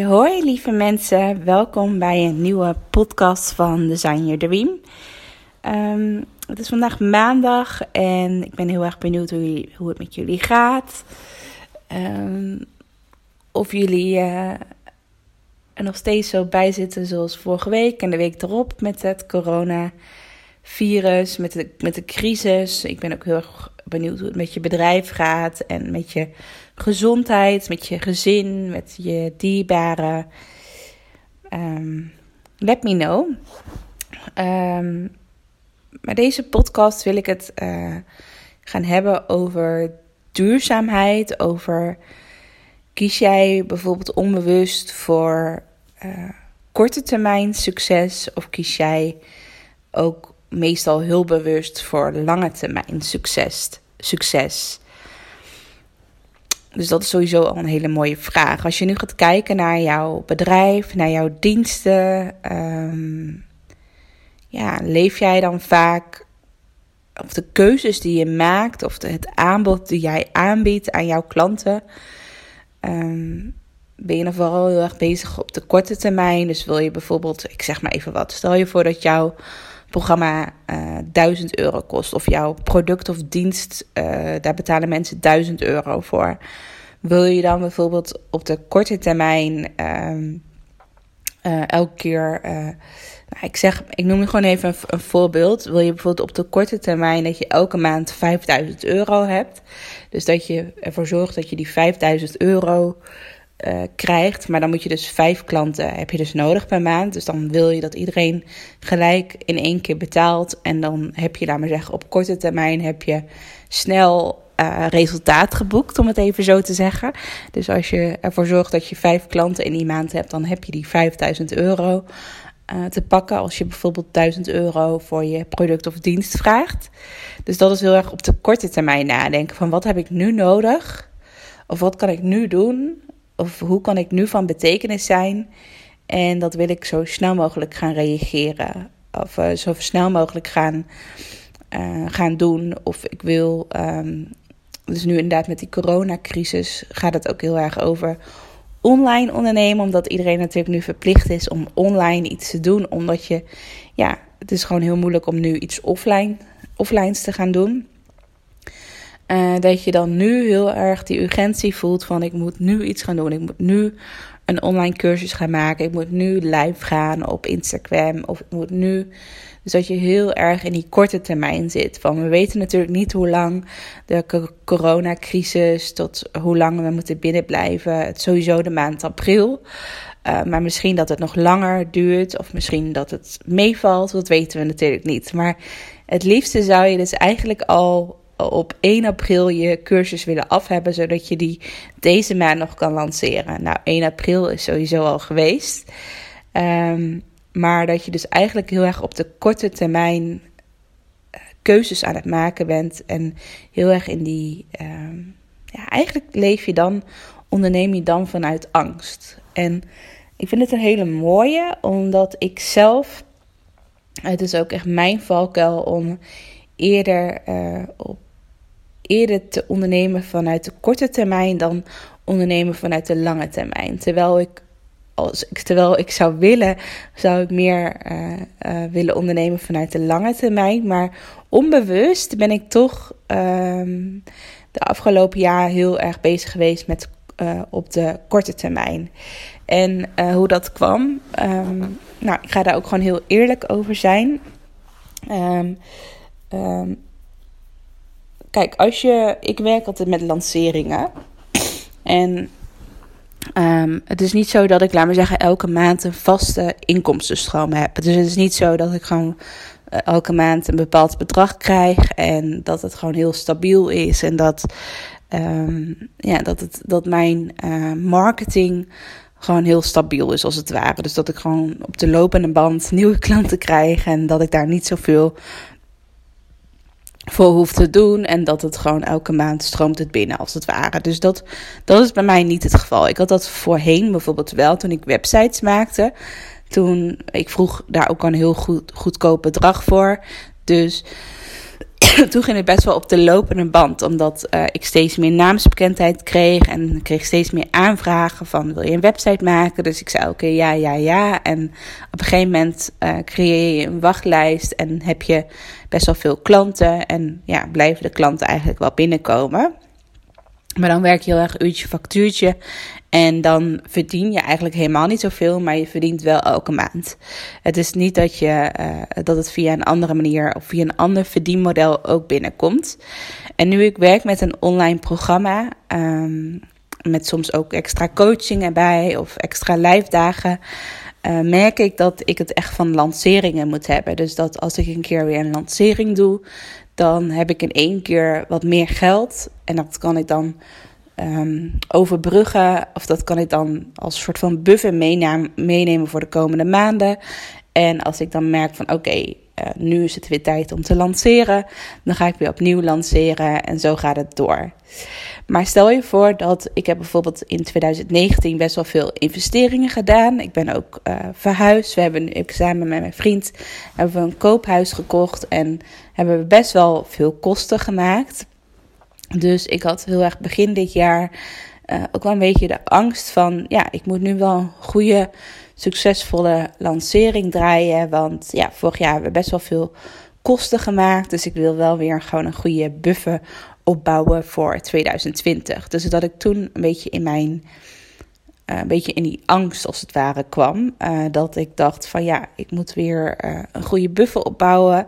Hoi, lieve mensen. Welkom bij een nieuwe podcast van Design Your Dream. Ehm, het is vandaag maandag en ik ben heel erg benieuwd hoe het met jullie gaat. Ehm, of jullie eh, er nog steeds zo bij zitten zoals vorige week en de week erop met het coronavirus, met de, met de crisis. Ik ben ook heel erg benieuwd hoe het met je bedrijf gaat en met je gezondheid, met je gezin, met je dierbaren. Ehm, let me know. Ehm, maar deze podcast wil ik het eh, gaan hebben over duurzaamheid, over kies jij bijvoorbeeld onbewust voor eh, korte termijn succes of kies jij ook meestal heel bewust voor lange termijn succes? succes? Dus dat is sowieso al een hele mooie vraag. Als je nu gaat kijken naar jouw bedrijf, naar jouw diensten, ehm, ja, leef jij dan vaak, of de keuzes die je maakt, of de, het aanbod die jij aanbiedt aan jouw klanten, ehm, ben je dan vooral heel erg bezig op de korte termijn. Dus wil je bijvoorbeeld, ik zeg maar even wat, stel je voor dat jouw programma eh 1000 euro kost, of jouw product of dienst, eh, daar betalen mensen 1000 euro voor. Wil je dan bijvoorbeeld op de korte termijn ehm, eh, elke keer, nou, ik zeg, ik noem gewoon even een, een voorbeeld. Wil je bijvoorbeeld op de korte termijn dat je elke maand 5000 euro hebt, dus dat je ervoor zorgt dat je die 5000 euro eh, krijgt, maar dan moet je dus vijf klanten heb je dus nodig per maand. Dus dan wil je dat iedereen gelijk in één keer betaalt en dan heb je, laat maar zeggen, op korte termijn heb je snel eh, resultaat geboekt, om het even zo te zeggen. Dus als je ervoor zorgt dat je vijf klanten in die maand hebt, dan heb je die 5000 euro eh, te pakken. Als je bijvoorbeeld 1000 euro voor je product of dienst vraagt. Dus dat is heel erg op de korte termijn nadenken van wat heb ik nu nodig? Of wat kan ik nu doen? Of hoe kan ik nu van betekenis zijn? En dat wil ik zo snel mogelijk gaan reageren. Of eh, zo snel mogelijk gaan, eh, gaan doen. Of ik wil. ehm, dus nu inderdaad met die coronacrisis gaat het ook heel erg over online ondernemen. Omdat iedereen natuurlijk nu verplicht is om online iets te doen. Omdat je, ja, het is gewoon heel moeilijk om nu iets offline, offlines te gaan doen. Eh, dat je dan nu heel erg die urgentie voelt van ik moet nu iets gaan doen. Ik moet nu een online cursus gaan maken. Ik moet nu live gaan op Instagram. Of ik moet nu. Dus dat je heel erg in die korte termijn zit. Van we weten natuurlijk niet hoe lang de co- coronacrisis, tot hoe lang we moeten binnenblijven. Het sowieso de maand april. Uh, maar misschien dat het nog langer duurt. Of misschien dat het meevalt. Dat weten we natuurlijk niet. Maar het liefste zou je dus eigenlijk al op 1 april je cursus willen af hebben, zodat je die deze maand nog kan lanceren. Nou, 1 april is sowieso al geweest. Um, maar dat je dus eigenlijk heel erg op de korte termijn uh, keuzes aan het maken bent. En heel erg in die. Um, ja, eigenlijk leef je dan, onderneem je dan vanuit angst. En ik vind het een hele mooie, omdat ik zelf. Het is ook echt mijn valkuil om eerder uh, op eerder te ondernemen vanuit de korte termijn dan ondernemen vanuit de lange termijn. Terwijl ik, als terwijl ik zou willen, zou ik meer uh, uh, willen ondernemen vanuit de lange termijn. Maar onbewust ben ik toch um, de afgelopen jaar heel erg bezig geweest met uh, op de korte termijn. En hoe dat kwam, um, nou, ik ga daar ook gewoon heel eerlijk over zijn. Um, kijk, als je. Ik werk altijd met lanceringen. En um, het is niet zo dat ik, laat maar zeggen, elke maand een vaste inkomstenstroom heb. Dus het is niet zo dat ik gewoon eh, elke maand een bepaald bedrag krijg en dat het gewoon heel stabiel is en dat, ehm, ja, dat, het, dat mijn eh, marketing gewoon heel stabiel is als het ware. Dus dat ik gewoon op de lopende band nieuwe klanten krijg en dat ik daar niet zoveel voor hoef te doen. En dat het gewoon elke maand stroomt het binnen, als het ware. Dus dat, dat is bij mij niet het geval. Ik had dat voorheen bijvoorbeeld wel toen ik websites maakte. Toen, ik vroeg daar ook een heel goed, goedkoop bedrag voor. Dus toen ging het best wel op de lopende band. Omdat uh, ik steeds meer naamsbekendheid kreeg. En kreeg steeds meer aanvragen van wil je een website maken? Dus ik zei keer ja, ja, ja. En op een gegeven moment uh, creëer je een wachtlijst. En heb je best wel veel klanten. En ja, blijven de klanten eigenlijk wel binnenkomen. Maar dan werk je heel erg uurtje factuurtje. En dan verdien je eigenlijk helemaal niet zoveel, maar je verdient wel elke maand. Het is niet dat, je, uh, dat het via een andere manier of via een ander verdienmodel ook binnenkomt. En nu ik werk met een online programma, um, met soms ook extra coaching erbij of extra live dagen. Uh, merk ik dat ik het echt van lanceringen moet hebben. Dus dat als ik een keer weer een lancering doe, dan heb ik in één keer wat meer geld. En dat kan ik dan um, overbruggen. Of dat kan ik dan als soort van buffer meenemen, voor de komende maanden. En als ik dan merk van oké, uh, nu is het weer tijd om te lanceren. Dan ga ik weer opnieuw lanceren en zo gaat het door. Maar stel je voor dat ik heb bijvoorbeeld in 2019 best wel veel investeringen gedaan. Ik ben ook uh, verhuisd. We hebben ik samen met mijn vriend hebben we een koophuis gekocht en hebben we best wel veel kosten gemaakt. Dus ik had heel erg begin dit jaar uh, ook wel een beetje de angst van, ja, ik moet nu wel een goede, succesvolle lancering draaien. Want ja, vorig jaar hebben we best wel veel kosten gemaakt. Dus ik wil wel weer gewoon een goede buffer opbouwen voor 2020. Dus dat ik toen een beetje in mijn. Uh, een beetje in die angst als het ware kwam. Uh, dat ik dacht van ja, ik moet weer uh, een goede buffer opbouwen.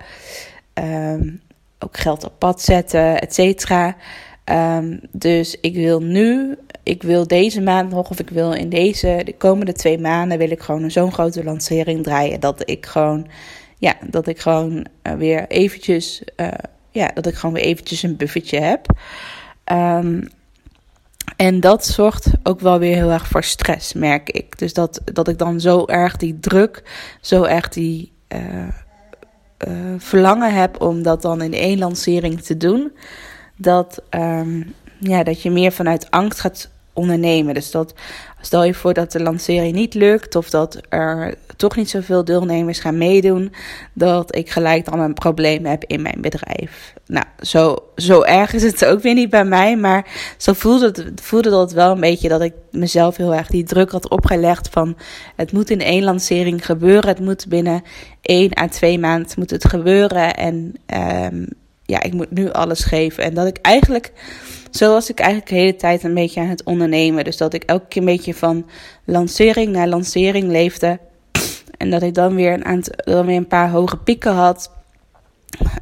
Um, ook geld op pad zetten, et cetera. Um, dus ik wil nu, ik wil deze maand nog, of ik wil in deze, de komende twee maanden, wil ik gewoon zo'n grote lancering draaien. Dat ik gewoon, ja, dat ik gewoon weer eventjes, ja, dat ik gewoon weer eventjes een buffertje heb. Um, en dat zorgt ook wel weer heel erg voor stress, merk ik. Dus dat, dat ik dan zo erg die druk, zo erg die. Uh, uh, verlangen heb om dat dan in één lancering te doen, dat, um, ja, dat je meer vanuit angst gaat ondernemen. Dus dat stel je voor dat de lancering niet lukt of dat er toch niet zoveel deelnemers gaan meedoen, dat ik gelijk dan een probleem heb in mijn bedrijf. Nou, zo, zo erg is het ook weer niet bij mij, maar zo voelde, voelde dat wel een beetje dat ik mezelf heel erg die druk had opgelegd van het moet in één lancering gebeuren, het moet binnen één à twee maanden moet het gebeuren en um, ja, ik moet nu alles geven. En dat ik eigenlijk zo was ik eigenlijk de hele tijd een beetje aan het ondernemen. Dus dat ik elke keer een beetje van lancering naar lancering leefde. En dat ik dan weer een, aantal, dan weer een paar hoge pieken had.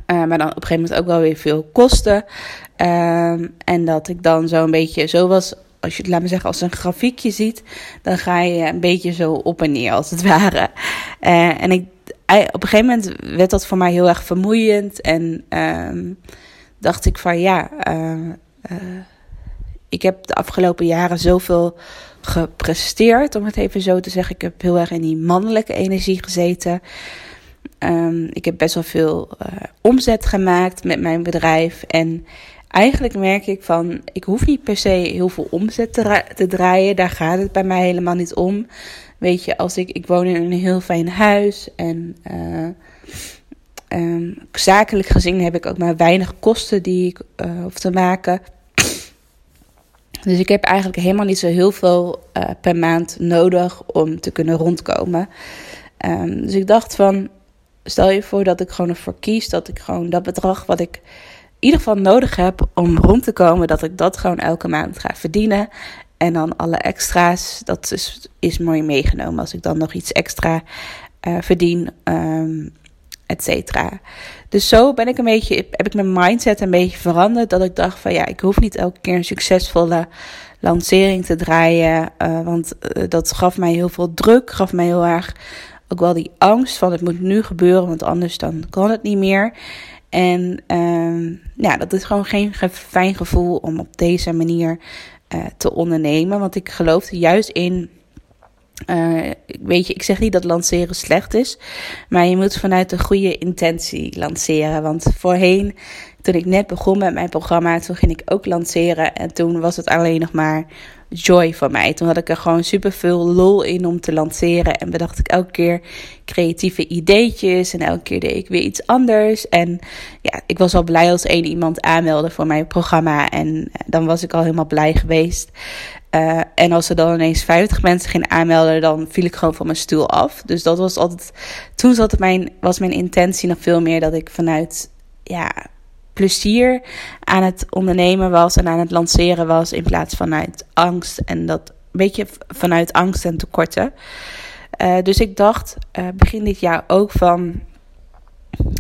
Uh, maar dan op een gegeven moment ook wel weer veel kosten. Uh, en dat ik dan zo een beetje zo was. Als je het, laat me zeggen, als een grafiekje ziet, dan ga je een beetje zo op en neer, als het ware. Uh, en ik, op een gegeven moment werd dat voor mij heel erg vermoeiend. En ehm, dacht ik van ja, uh, ik heb de afgelopen jaren zoveel gepresteerd, om het even zo te zeggen. Ik heb heel erg in die mannelijke energie gezeten. Um, ik heb best wel veel uh, omzet gemaakt met mijn bedrijf. En eigenlijk merk ik van, ik hoef niet per se heel veel omzet te, te draaien. Daar gaat het bij mij helemaal niet om. Weet je, als ik, ik woon in een heel fijn huis en uh, um, zakelijk gezien heb ik ook maar weinig kosten die ik uh, hoef te maken. Dus ik heb eigenlijk helemaal niet zo heel veel uh, per maand nodig om te kunnen rondkomen. Um, dus ik dacht van, stel je voor dat ik gewoon ervoor kies dat ik gewoon dat bedrag wat ik in ieder geval nodig heb om rond te komen, dat ik dat gewoon elke maand ga verdienen. En dan alle extra's, dat is, is mooi meegenomen als ik dan nog iets extra uh, verdien. Um, et cetera. Dus zo ben ik een beetje, heb ik mijn mindset een beetje veranderd. Dat ik dacht van ja, ik hoef niet elke keer een succesvolle lancering te draaien. Uh, want uh, dat gaf mij heel veel druk, gaf mij heel erg ook wel die angst van het moet nu gebeuren, want anders dan kan het niet meer. En uh, ja, dat is gewoon geen fijn gevoel om op deze manier uh, te ondernemen. Want ik geloof juist in. Uh, weet je, ik zeg niet dat lanceren slecht is, maar je moet vanuit een goede intentie lanceren. Want voorheen, toen ik net begon met mijn programma, toen ging ik ook lanceren. En toen was het alleen nog maar joy voor mij. Toen had ik er gewoon super veel lol in om te lanceren. En bedacht ik elke keer creatieve ideetjes. En elke keer deed ik weer iets anders. En ja, ik was al blij als één iemand aanmeldde voor mijn programma. En dan was ik al helemaal blij geweest. Uh, en als er dan ineens 50 mensen gingen aanmelden, dan viel ik gewoon van mijn stoel af. Dus dat was altijd. Toen zat mijn, was mijn intentie nog veel meer dat ik vanuit ja, plezier aan het ondernemen was en aan het lanceren was in plaats vanuit angst en dat een beetje vanuit angst en tekorten. Uh, dus ik dacht uh, begin dit jaar ook van.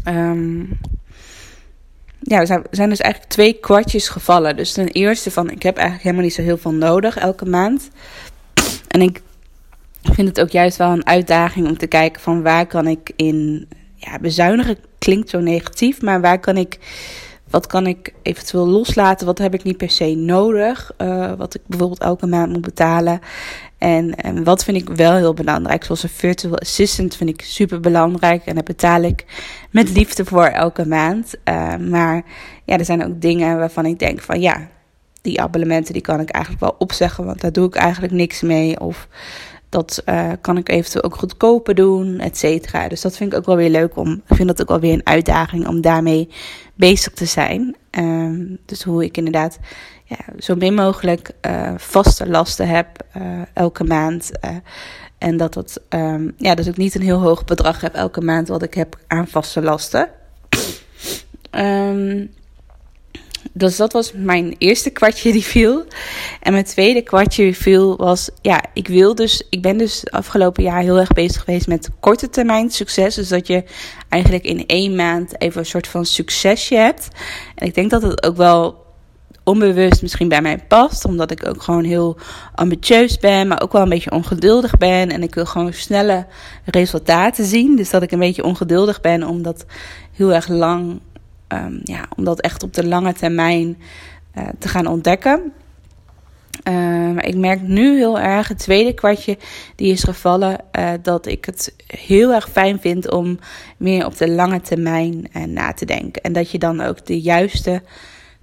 Um, ja, er zijn, zijn dus eigenlijk twee kwartjes gevallen. Dus ten eerste van ik heb eigenlijk helemaal niet zo heel veel nodig elke maand. En ik vind het ook juist wel een uitdaging om te kijken van waar kan ik in ja, bezuinigen klinkt zo negatief, maar waar kan ik wat kan ik eventueel loslaten? Wat heb ik niet per se nodig? Uh, wat ik bijvoorbeeld elke maand moet betalen. En, en wat vind ik wel heel belangrijk? Zoals een virtual assistant vind ik super belangrijk. En daar betaal ik met liefde voor elke maand. Uh, maar ja, er zijn ook dingen waarvan ik denk van ja, die abonnementen die kan ik eigenlijk wel opzeggen. Want daar doe ik eigenlijk niks mee. Of dat uh, kan ik eventueel ook goedkoper doen, et cetera. Dus dat vind ik ook wel weer leuk om. Ik vind dat ook wel weer een uitdaging om daarmee bezig te zijn. Um, dus hoe ik inderdaad ja, zo min mogelijk uh, vaste lasten heb uh, elke maand. en dat, het, um, ja, dat ik niet een heel hoog bedrag heb elke maand wat ik heb aan vaste lasten. Um, dus dat was mijn eerste kwartje die viel. En mijn tweede kwartje viel was, ja, ik wil dus, ik ben dus afgelopen jaar heel erg bezig geweest met korte termijn succes. Dus dat je eigenlijk in één maand even een soort van succesje hebt. En ik denk dat het ook wel onbewust misschien bij mij past. Omdat ik ook gewoon heel ambitieus ben, maar ook wel een beetje ongeduldig ben. En ik wil gewoon snelle resultaten zien. Dus dat ik een beetje ongeduldig ben, omdat heel erg lang um, ja, om dat echt op de lange termijn uh, te gaan ontdekken. Maar ik merk nu heel erg, het tweede kwartje die is gevallen, uh, dat ik het heel erg fijn vind om meer op de lange termijn uh, na te denken. En dat je dan ook de juiste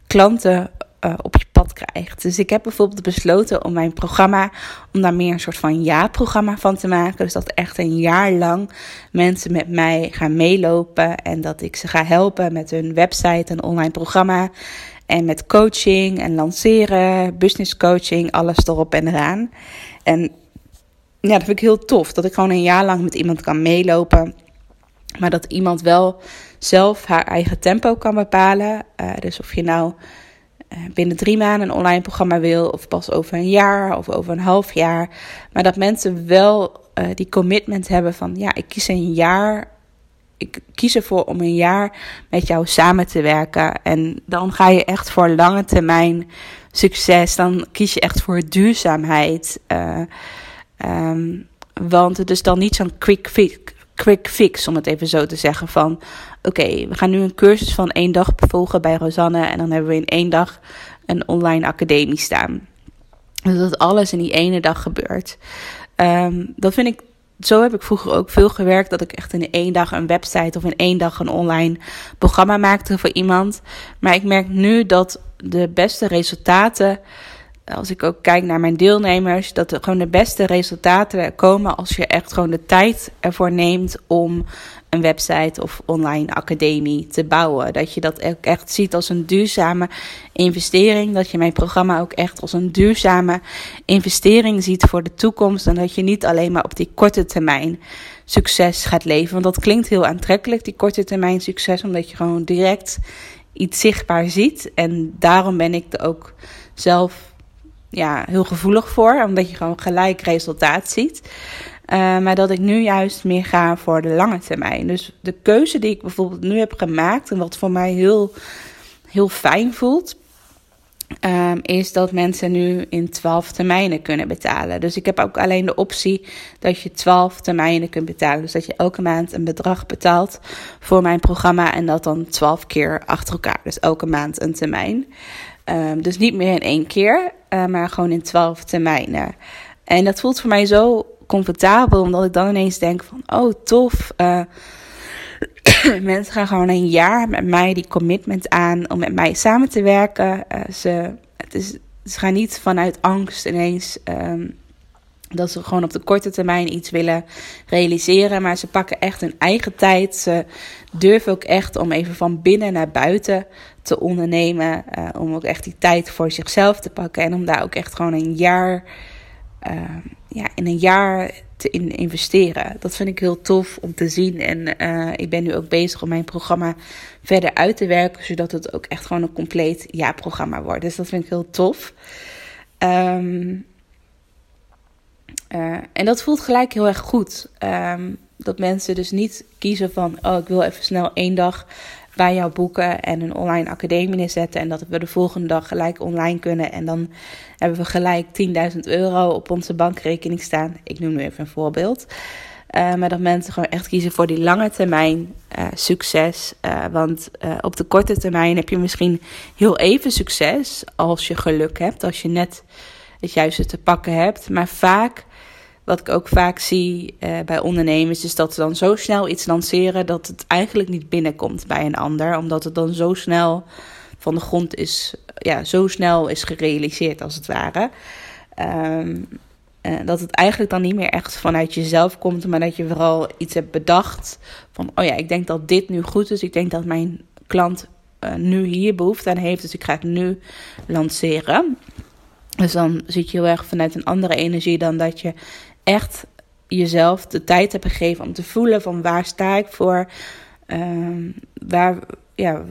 klanten uh, op je pad krijgt. Dus ik heb bijvoorbeeld besloten om mijn programma, om daar meer een soort van ja-programma van te maken. Dus dat echt een jaar lang mensen met mij gaan meelopen en dat ik ze ga helpen met hun website en online programma. En met coaching en lanceren, business coaching, alles erop en eraan. En ja, dat vind ik heel tof. Dat ik gewoon een jaar lang met iemand kan meelopen. Maar dat iemand wel zelf haar eigen tempo kan bepalen. Uh, dus of je nou eh, binnen drie maanden een online programma wil, of pas over een jaar of over een half jaar. Maar dat mensen wel uh, die commitment hebben van ja, ik kies een jaar. Ik kies ervoor om een jaar met jou samen te werken. En dan ga je echt voor lange termijn succes. Dan kies je echt voor duurzaamheid. Uh, um, want het is dan niet zo'n quick fix, quick fix, om het even zo te zeggen. Van oké, we gaan nu een cursus van één dag volgen bij Rosanne. En dan hebben we in één dag een online academie staan. Dus dat alles in die ene dag gebeurt. Um, dat vind ik. Zo heb ik vroeger ook veel gewerkt. Dat ik echt in één dag een website of in één dag een online programma maakte voor iemand. Maar ik merk nu dat de beste resultaten als ik ook kijk naar mijn deelnemers, dat er gewoon de beste resultaten komen als je echt gewoon de tijd ervoor neemt om een website of online academie te bouwen. Dat je dat ook echt ziet als een duurzame investering. Dat je mijn programma ook echt als een duurzame investering ziet voor de toekomst. En dat je niet alleen maar op die korte termijn succes gaat leven. Want dat klinkt heel aantrekkelijk, die korte termijn succes, omdat je gewoon direct iets zichtbaar ziet. En daarom ben ik er ook zelf ja, heel gevoelig voor, omdat je gewoon gelijk resultaat ziet. Uh, maar dat ik nu juist meer ga voor de lange termijn. Dus de keuze die ik bijvoorbeeld nu heb gemaakt en wat voor mij heel, heel fijn voelt, ehm, is dat mensen nu in 12 termijnen kunnen betalen. Dus ik heb ook alleen de optie dat je 12 termijnen kunt betalen. Dus dat je elke maand een bedrag betaalt voor mijn programma en dat dan 12 keer achter elkaar. Dus elke maand een termijn. Ehm, dus niet meer in één keer, uh, maar gewoon in 12 termijnen. En dat voelt voor mij zo comfortabel, omdat ik dan ineens denk van, oh tof. Uh, mensen gaan gewoon een jaar met mij die commitment aan om met mij samen te werken. Uh, ze, het is, ze gaan niet vanuit angst ineens um, dat ze gewoon op de korte termijn iets willen realiseren. Maar ze pakken echt hun eigen tijd. Ze durven ook echt om even van binnen naar buiten te ondernemen. Uh, om ook echt die tijd voor zichzelf te pakken. En om daar ook echt gewoon een jaar. Uh, ja, in een jaar te in investeren. Dat vind ik heel tof om te zien. En uh, ik ben nu ook bezig om mijn programma verder uit te werken. Zodat het ook echt gewoon een compleet jaarprogramma wordt. Dus dat vind ik heel tof. Um, uh, en dat voelt gelijk heel erg goed. Um, dat mensen dus niet kiezen van: oh, ik wil even snel één dag bij jou boeken en een online academie neerzetten. En dat we de volgende dag gelijk online kunnen. En dan hebben we gelijk 10.000 euro op onze bankrekening staan. Ik noem nu even een voorbeeld. Uh, maar dat mensen gewoon echt kiezen voor die lange termijn uh, succes. Uh, want op de korte termijn heb je misschien heel even succes als je geluk hebt. Als je net het juiste te pakken hebt. Maar vaak wat ik ook vaak zie uh, bij ondernemers, is dat ze dan zo snel iets lanceren dat het eigenlijk niet binnenkomt bij een ander. Omdat het dan zo snel van de grond is, ja, zo snel is gerealiseerd als het ware. Um, uh, dat het eigenlijk dan niet meer echt vanuit jezelf komt, maar dat je vooral iets hebt bedacht. Van, oh ja, ik denk dat dit nu goed is. Ik denk dat mijn klant uh, nu hier behoefte aan heeft, dus ik ga het nu lanceren. Dus dan zit je heel erg vanuit een andere energie dan dat je echt jezelf de tijd hebt gegeven om te voelen van waar sta ik voor, um, waar, ja,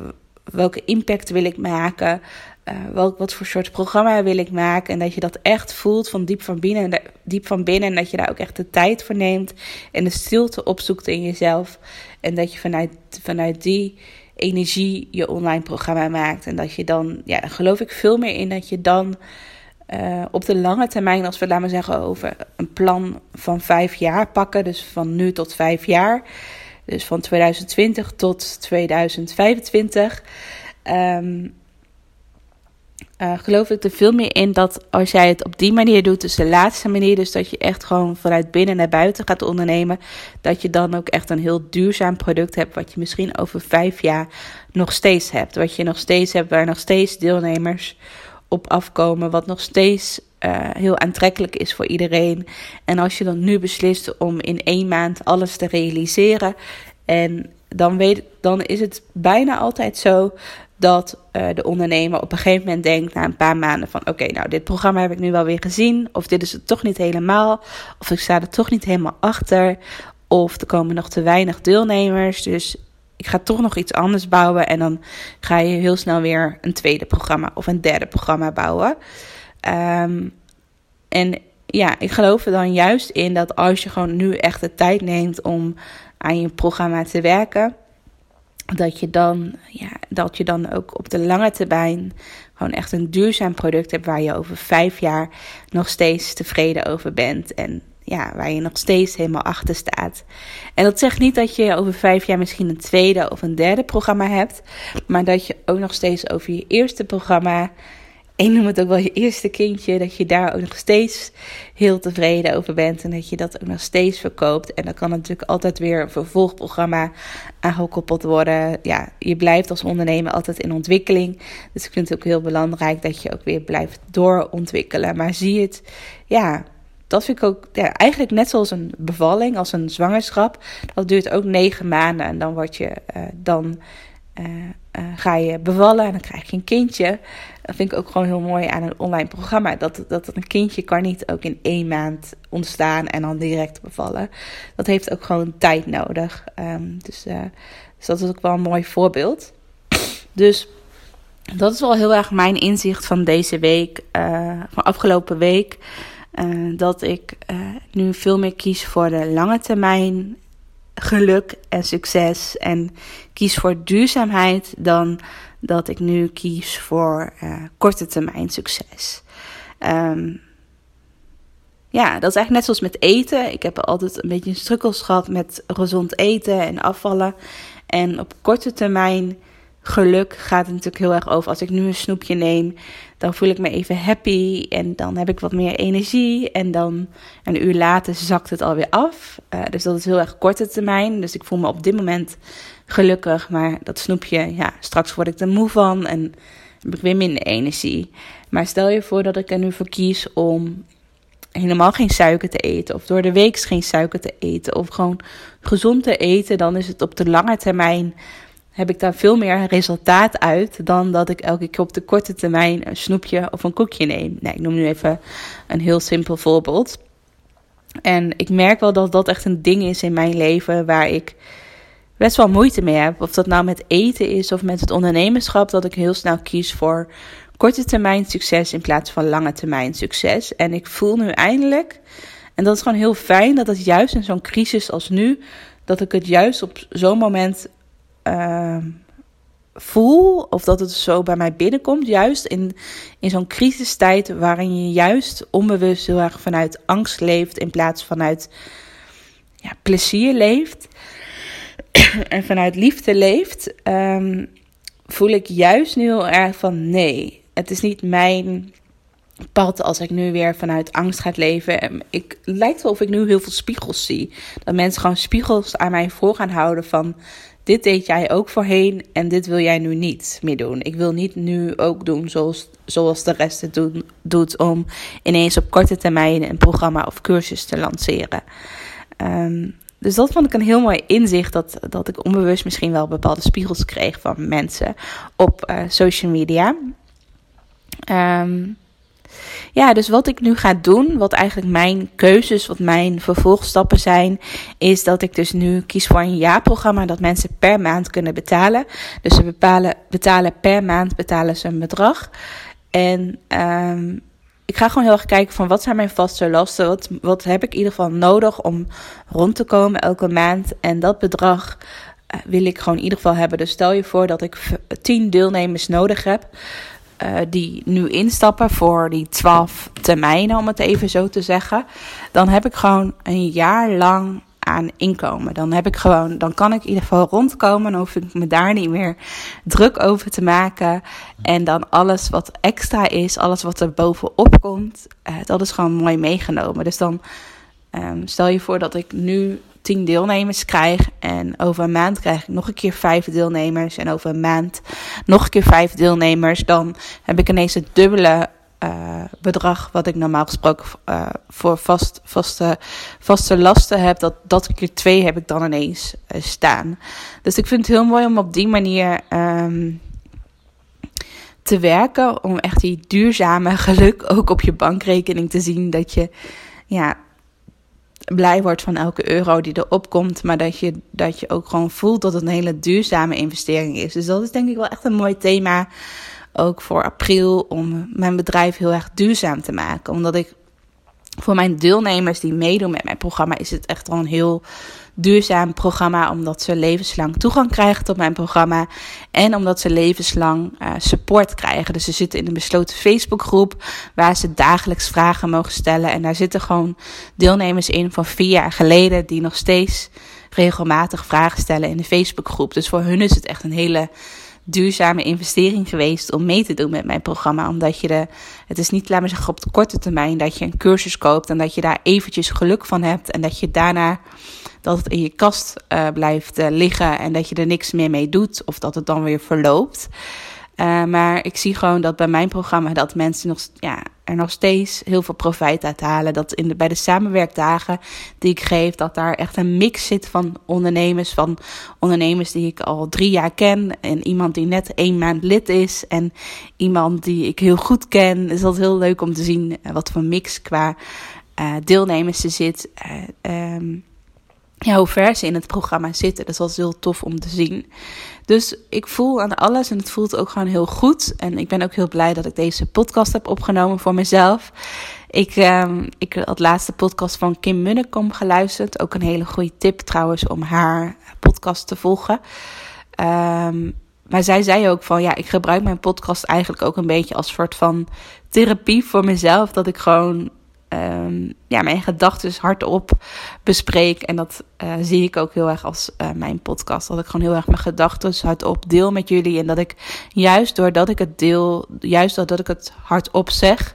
welke impact wil ik maken, uh, welk, wat voor soort programma wil ik maken. En dat je dat echt voelt van diep van binnen, diep van binnen en dat je daar ook echt de tijd voor neemt en de stilte opzoekt in jezelf. En dat je vanuit, vanuit die energie je online programma maakt. En dat je dan, ja, daar geloof ik veel meer in dat je dan uh, op de lange termijn, als we laten we zeggen over een plan van vijf jaar pakken, dus van nu tot vijf jaar, dus van 2020 tot 2025, um, uh, geloof ik er veel meer in dat als jij het op die manier doet, dus de laatste manier, dus dat je echt gewoon vanuit binnen naar buiten gaat ondernemen, dat je dan ook echt een heel duurzaam product hebt, wat je misschien over vijf jaar nog steeds hebt. Wat je nog steeds hebt, waar nog steeds deelnemers op afkomen, wat nog steeds uh, heel aantrekkelijk is voor iedereen. En als je dan nu beslist om in één maand alles te realiseren, en dan, weet, dan is het bijna altijd zo dat uh, de ondernemer op een gegeven moment denkt na een paar maanden van oké, nou dit programma heb ik nu wel weer gezien, of dit is het toch niet helemaal, of ik sta er toch niet helemaal achter, of er komen nog te weinig deelnemers, dus ik ga toch nog iets anders bouwen. En dan ga je heel snel weer een tweede programma of een derde programma bouwen. Um, en ja, ik geloof er dan juist in dat als je gewoon nu echt de tijd neemt om aan je programma te werken. Dat je dan, ja, dat je dan ook op de lange termijn gewoon echt een duurzaam product hebt waar je over vijf jaar nog steeds tevreden over bent. En ja, waar je nog steeds helemaal achter staat. En dat zegt niet dat je over vijf jaar misschien een tweede of een derde programma hebt, maar dat je ook nog steeds over je eerste programma, ik noem het ook wel je eerste kindje, dat je daar ook nog steeds heel tevreden over bent en dat je dat ook nog steeds verkoopt. En dan kan natuurlijk altijd weer een vervolgprogramma aangekoppeld worden. Ja, je blijft als ondernemer altijd in ontwikkeling. Dus ik vind het ook heel belangrijk dat je ook weer blijft doorontwikkelen. Maar zie het, ja dat vind ik ook ja, eigenlijk net zoals een bevalling, als een zwangerschap. Dat duurt ook negen maanden en dan word je uh, dan uh, uh, ga je bevallen en dan krijg je een kindje. Dat vind ik ook gewoon heel mooi aan een online programma. Dat, dat een kindje kan niet ook in één maand ontstaan en dan direct bevallen. Dat heeft ook gewoon tijd nodig. Um, dus, dus dat is ook wel een mooi voorbeeld. Dus dat is wel heel erg mijn inzicht van deze week, van afgelopen week. Uh, dat ik uh, nu veel meer kies voor de lange termijn geluk en succes. En kies voor duurzaamheid dan dat ik nu kies voor uh, korte termijn succes. Um, ja, dat is eigenlijk net zoals met eten. Ik heb altijd een beetje strukkels gehad met gezond eten en afvallen. En op korte termijn geluk gaat het natuurlijk heel erg over. Als ik nu een snoepje neem, dan voel ik me even happy. En dan heb ik wat meer energie. En dan een uur later zakt het alweer af. Uh, dus dat is heel erg korte termijn. Dus ik voel me op dit moment gelukkig. Maar dat snoepje, ja, straks word ik er moe van. En heb ik weer minder energie. Maar stel je voor dat ik er nu voor kies om helemaal geen suiker te eten. Of door de week geen suiker te eten. Of gewoon gezond te eten. Dan is het op de lange termijn. Heb ik daar veel meer resultaat uit dan dat ik elke keer op de korte termijn een snoepje of een koekje neem. Nee, ik noem nu even een heel simpel voorbeeld. En ik merk wel dat dat echt een ding is in mijn leven waar ik best wel moeite mee heb. Of dat nou met eten is of met het ondernemerschap, dat ik heel snel kies voor korte termijn succes in plaats van lange termijn succes. En ik voel nu eindelijk, en dat is gewoon heel fijn, dat het juist in zo'n crisis als nu, dat ik het juist op zo'n moment uh, voel, of dat het zo bij mij binnenkomt, juist in, in zo'n crisistijd waarin je juist onbewust heel erg vanuit angst leeft in plaats vanuit ja, plezier leeft en vanuit liefde leeft, um, voel ik juist nu heel erg van nee, het is niet mijn pad als ik nu weer vanuit angst ga leven. Ik lijkt wel of ik nu heel veel spiegels zie. Dat mensen gewoon spiegels aan mij voor gaan houden van dit deed jij ook voorheen en dit wil jij nu niet meer doen. Ik wil niet nu ook doen zoals, zoals de rest het doen, doet om ineens op korte termijn een programma of cursus te lanceren. Um, dus dat vond ik een heel mooi inzicht. Dat, dat ik onbewust misschien wel bepaalde spiegels kreeg van mensen op uh, social media. Um, ja, dus wat ik nu ga doen, wat eigenlijk mijn keuzes, wat mijn vervolgstappen zijn, is dat ik dus nu kies voor een jaarprogramma dat mensen per maand kunnen betalen. Dus ze bepalen, betalen per maand betalen ze een bedrag. En um, ik ga gewoon heel erg kijken van wat zijn mijn vaste lasten, wat, wat heb ik in ieder geval nodig om rond te komen elke maand. En dat bedrag uh, wil ik gewoon in ieder geval hebben. Dus stel je voor dat ik 10 deelnemers nodig heb. Uh, die nu instappen voor die 12 termijnen, om het even zo te zeggen. Dan heb ik gewoon een jaar lang aan inkomen. Dan heb ik gewoon, dan kan ik in ieder geval rondkomen. Dan hoef ik me daar niet meer druk over te maken. En dan alles wat extra is, alles wat er bovenop komt, uh, dat is gewoon mooi meegenomen. Dus dan um, stel je voor dat ik nu 10 deelnemers krijg. En over een maand krijg ik nog een keer 5 deelnemers. En over een maand nog een keer 5 deelnemers. Dan heb ik ineens het dubbele uh, bedrag wat ik normaal gesproken uh, voor vast, vaste, vaste lasten heb, dat, dat keer twee heb ik dan ineens uh, staan. Dus ik vind het heel mooi om op die manier um, te werken, om echt die duurzame geluk ook op je bankrekening te zien. Dat je ja, blij wordt van elke euro die erop komt, maar dat je, dat je ook gewoon voelt dat het een hele duurzame investering is. Dus dat is denk ik wel echt een mooi thema ook voor april om mijn bedrijf heel erg duurzaam te maken. Omdat ik voor mijn deelnemers die meedoen met mijn programma is het echt wel een heel duurzaam programma. Omdat ze levenslang toegang krijgen tot mijn programma. En omdat ze levenslang uh, support krijgen. Dus ze zitten in een besloten Facebookgroep waar ze dagelijks vragen mogen stellen. En daar zitten gewoon deelnemers in van vier jaar geleden die nog steeds regelmatig vragen stellen in de Facebookgroep. Dus voor hun is het echt een hele duurzame investering geweest om mee te doen met mijn programma. Omdat je de, het is niet, laat maar zeggen, op de korte termijn dat je een cursus koopt en dat je daar eventjes geluk van hebt en dat je daarna dat het in je kast uh, blijft uh, liggen en dat je er niks meer mee doet of dat het dan weer verloopt. Uh, maar ik zie gewoon dat bij mijn programma dat mensen nog, ja, er nog steeds heel veel profijt uit halen. Dat in de, bij de samenwerkdagen die ik geef, dat daar echt een mix zit van ondernemers. Van ondernemers die ik al drie jaar ken. En iemand die net één maand lid is. En iemand die ik heel goed ken. Dus dat is heel leuk om te zien wat voor mix qua uh, deelnemers er zit. Uh, um, ja, hoe ver ze in het programma zitten. Dat is heel tof om te zien. Dus ik voel aan alles en het voelt ook gewoon heel goed. En ik ben ook heel blij dat ik deze podcast heb opgenomen voor mezelf. Ik, um, ik had laatste podcast van Kim Munnekom geluisterd. Ook een hele goede tip trouwens om haar podcast te volgen. Um, maar zij zei ook van ja, ik gebruik mijn podcast eigenlijk ook een beetje als soort van therapie voor mezelf. Dat ik gewoon ehm, ja, mijn gedachten hardop bespreek. En dat uh, zie ik ook heel erg als uh, mijn podcast. Dat ik gewoon heel erg mijn gedachten hardop deel met jullie. En dat ik juist doordat ik het deel, juist doordat ik het hardop zeg,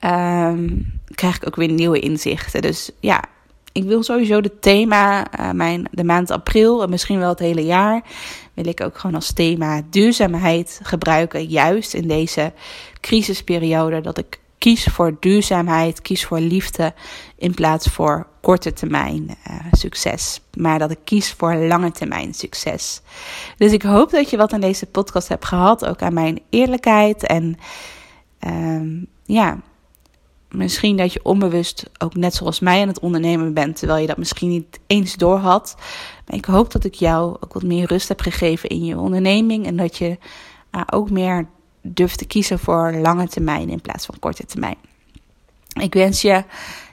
um, krijg ik ook weer nieuwe inzichten. Dus ja, ik wil sowieso het thema, uh, mijn, de maand april en misschien wel het hele jaar, wil ik ook gewoon als thema duurzaamheid gebruiken. Juist in deze crisisperiode. Dat ik kies voor duurzaamheid, kies voor liefde in plaats voor korte termijn uh, succes. Maar dat ik kies voor lange termijn succes. Dus ik hoop dat je wat aan deze podcast hebt gehad. Ook aan mijn eerlijkheid. En um, ja, misschien dat je onbewust ook net zoals mij aan het ondernemen bent, terwijl je dat misschien niet eens door had. Maar ik hoop dat ik jou ook wat meer rust heb gegeven in je onderneming en dat je uh, ook meer durft te kiezen voor lange termijn in plaats van korte termijn. Ik wens je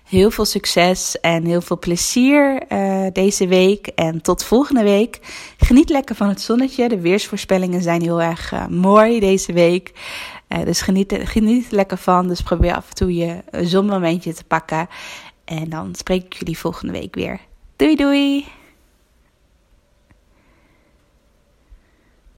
heel veel succes en heel veel plezier uh, deze week. En tot volgende week. Geniet lekker van het zonnetje. De weersvoorspellingen zijn heel erg uh, mooi deze week. Uh, dus geniet, geniet lekker van. Dus probeer af en toe je zonmomentje te pakken. En dan spreek ik jullie volgende week weer. Doei doei!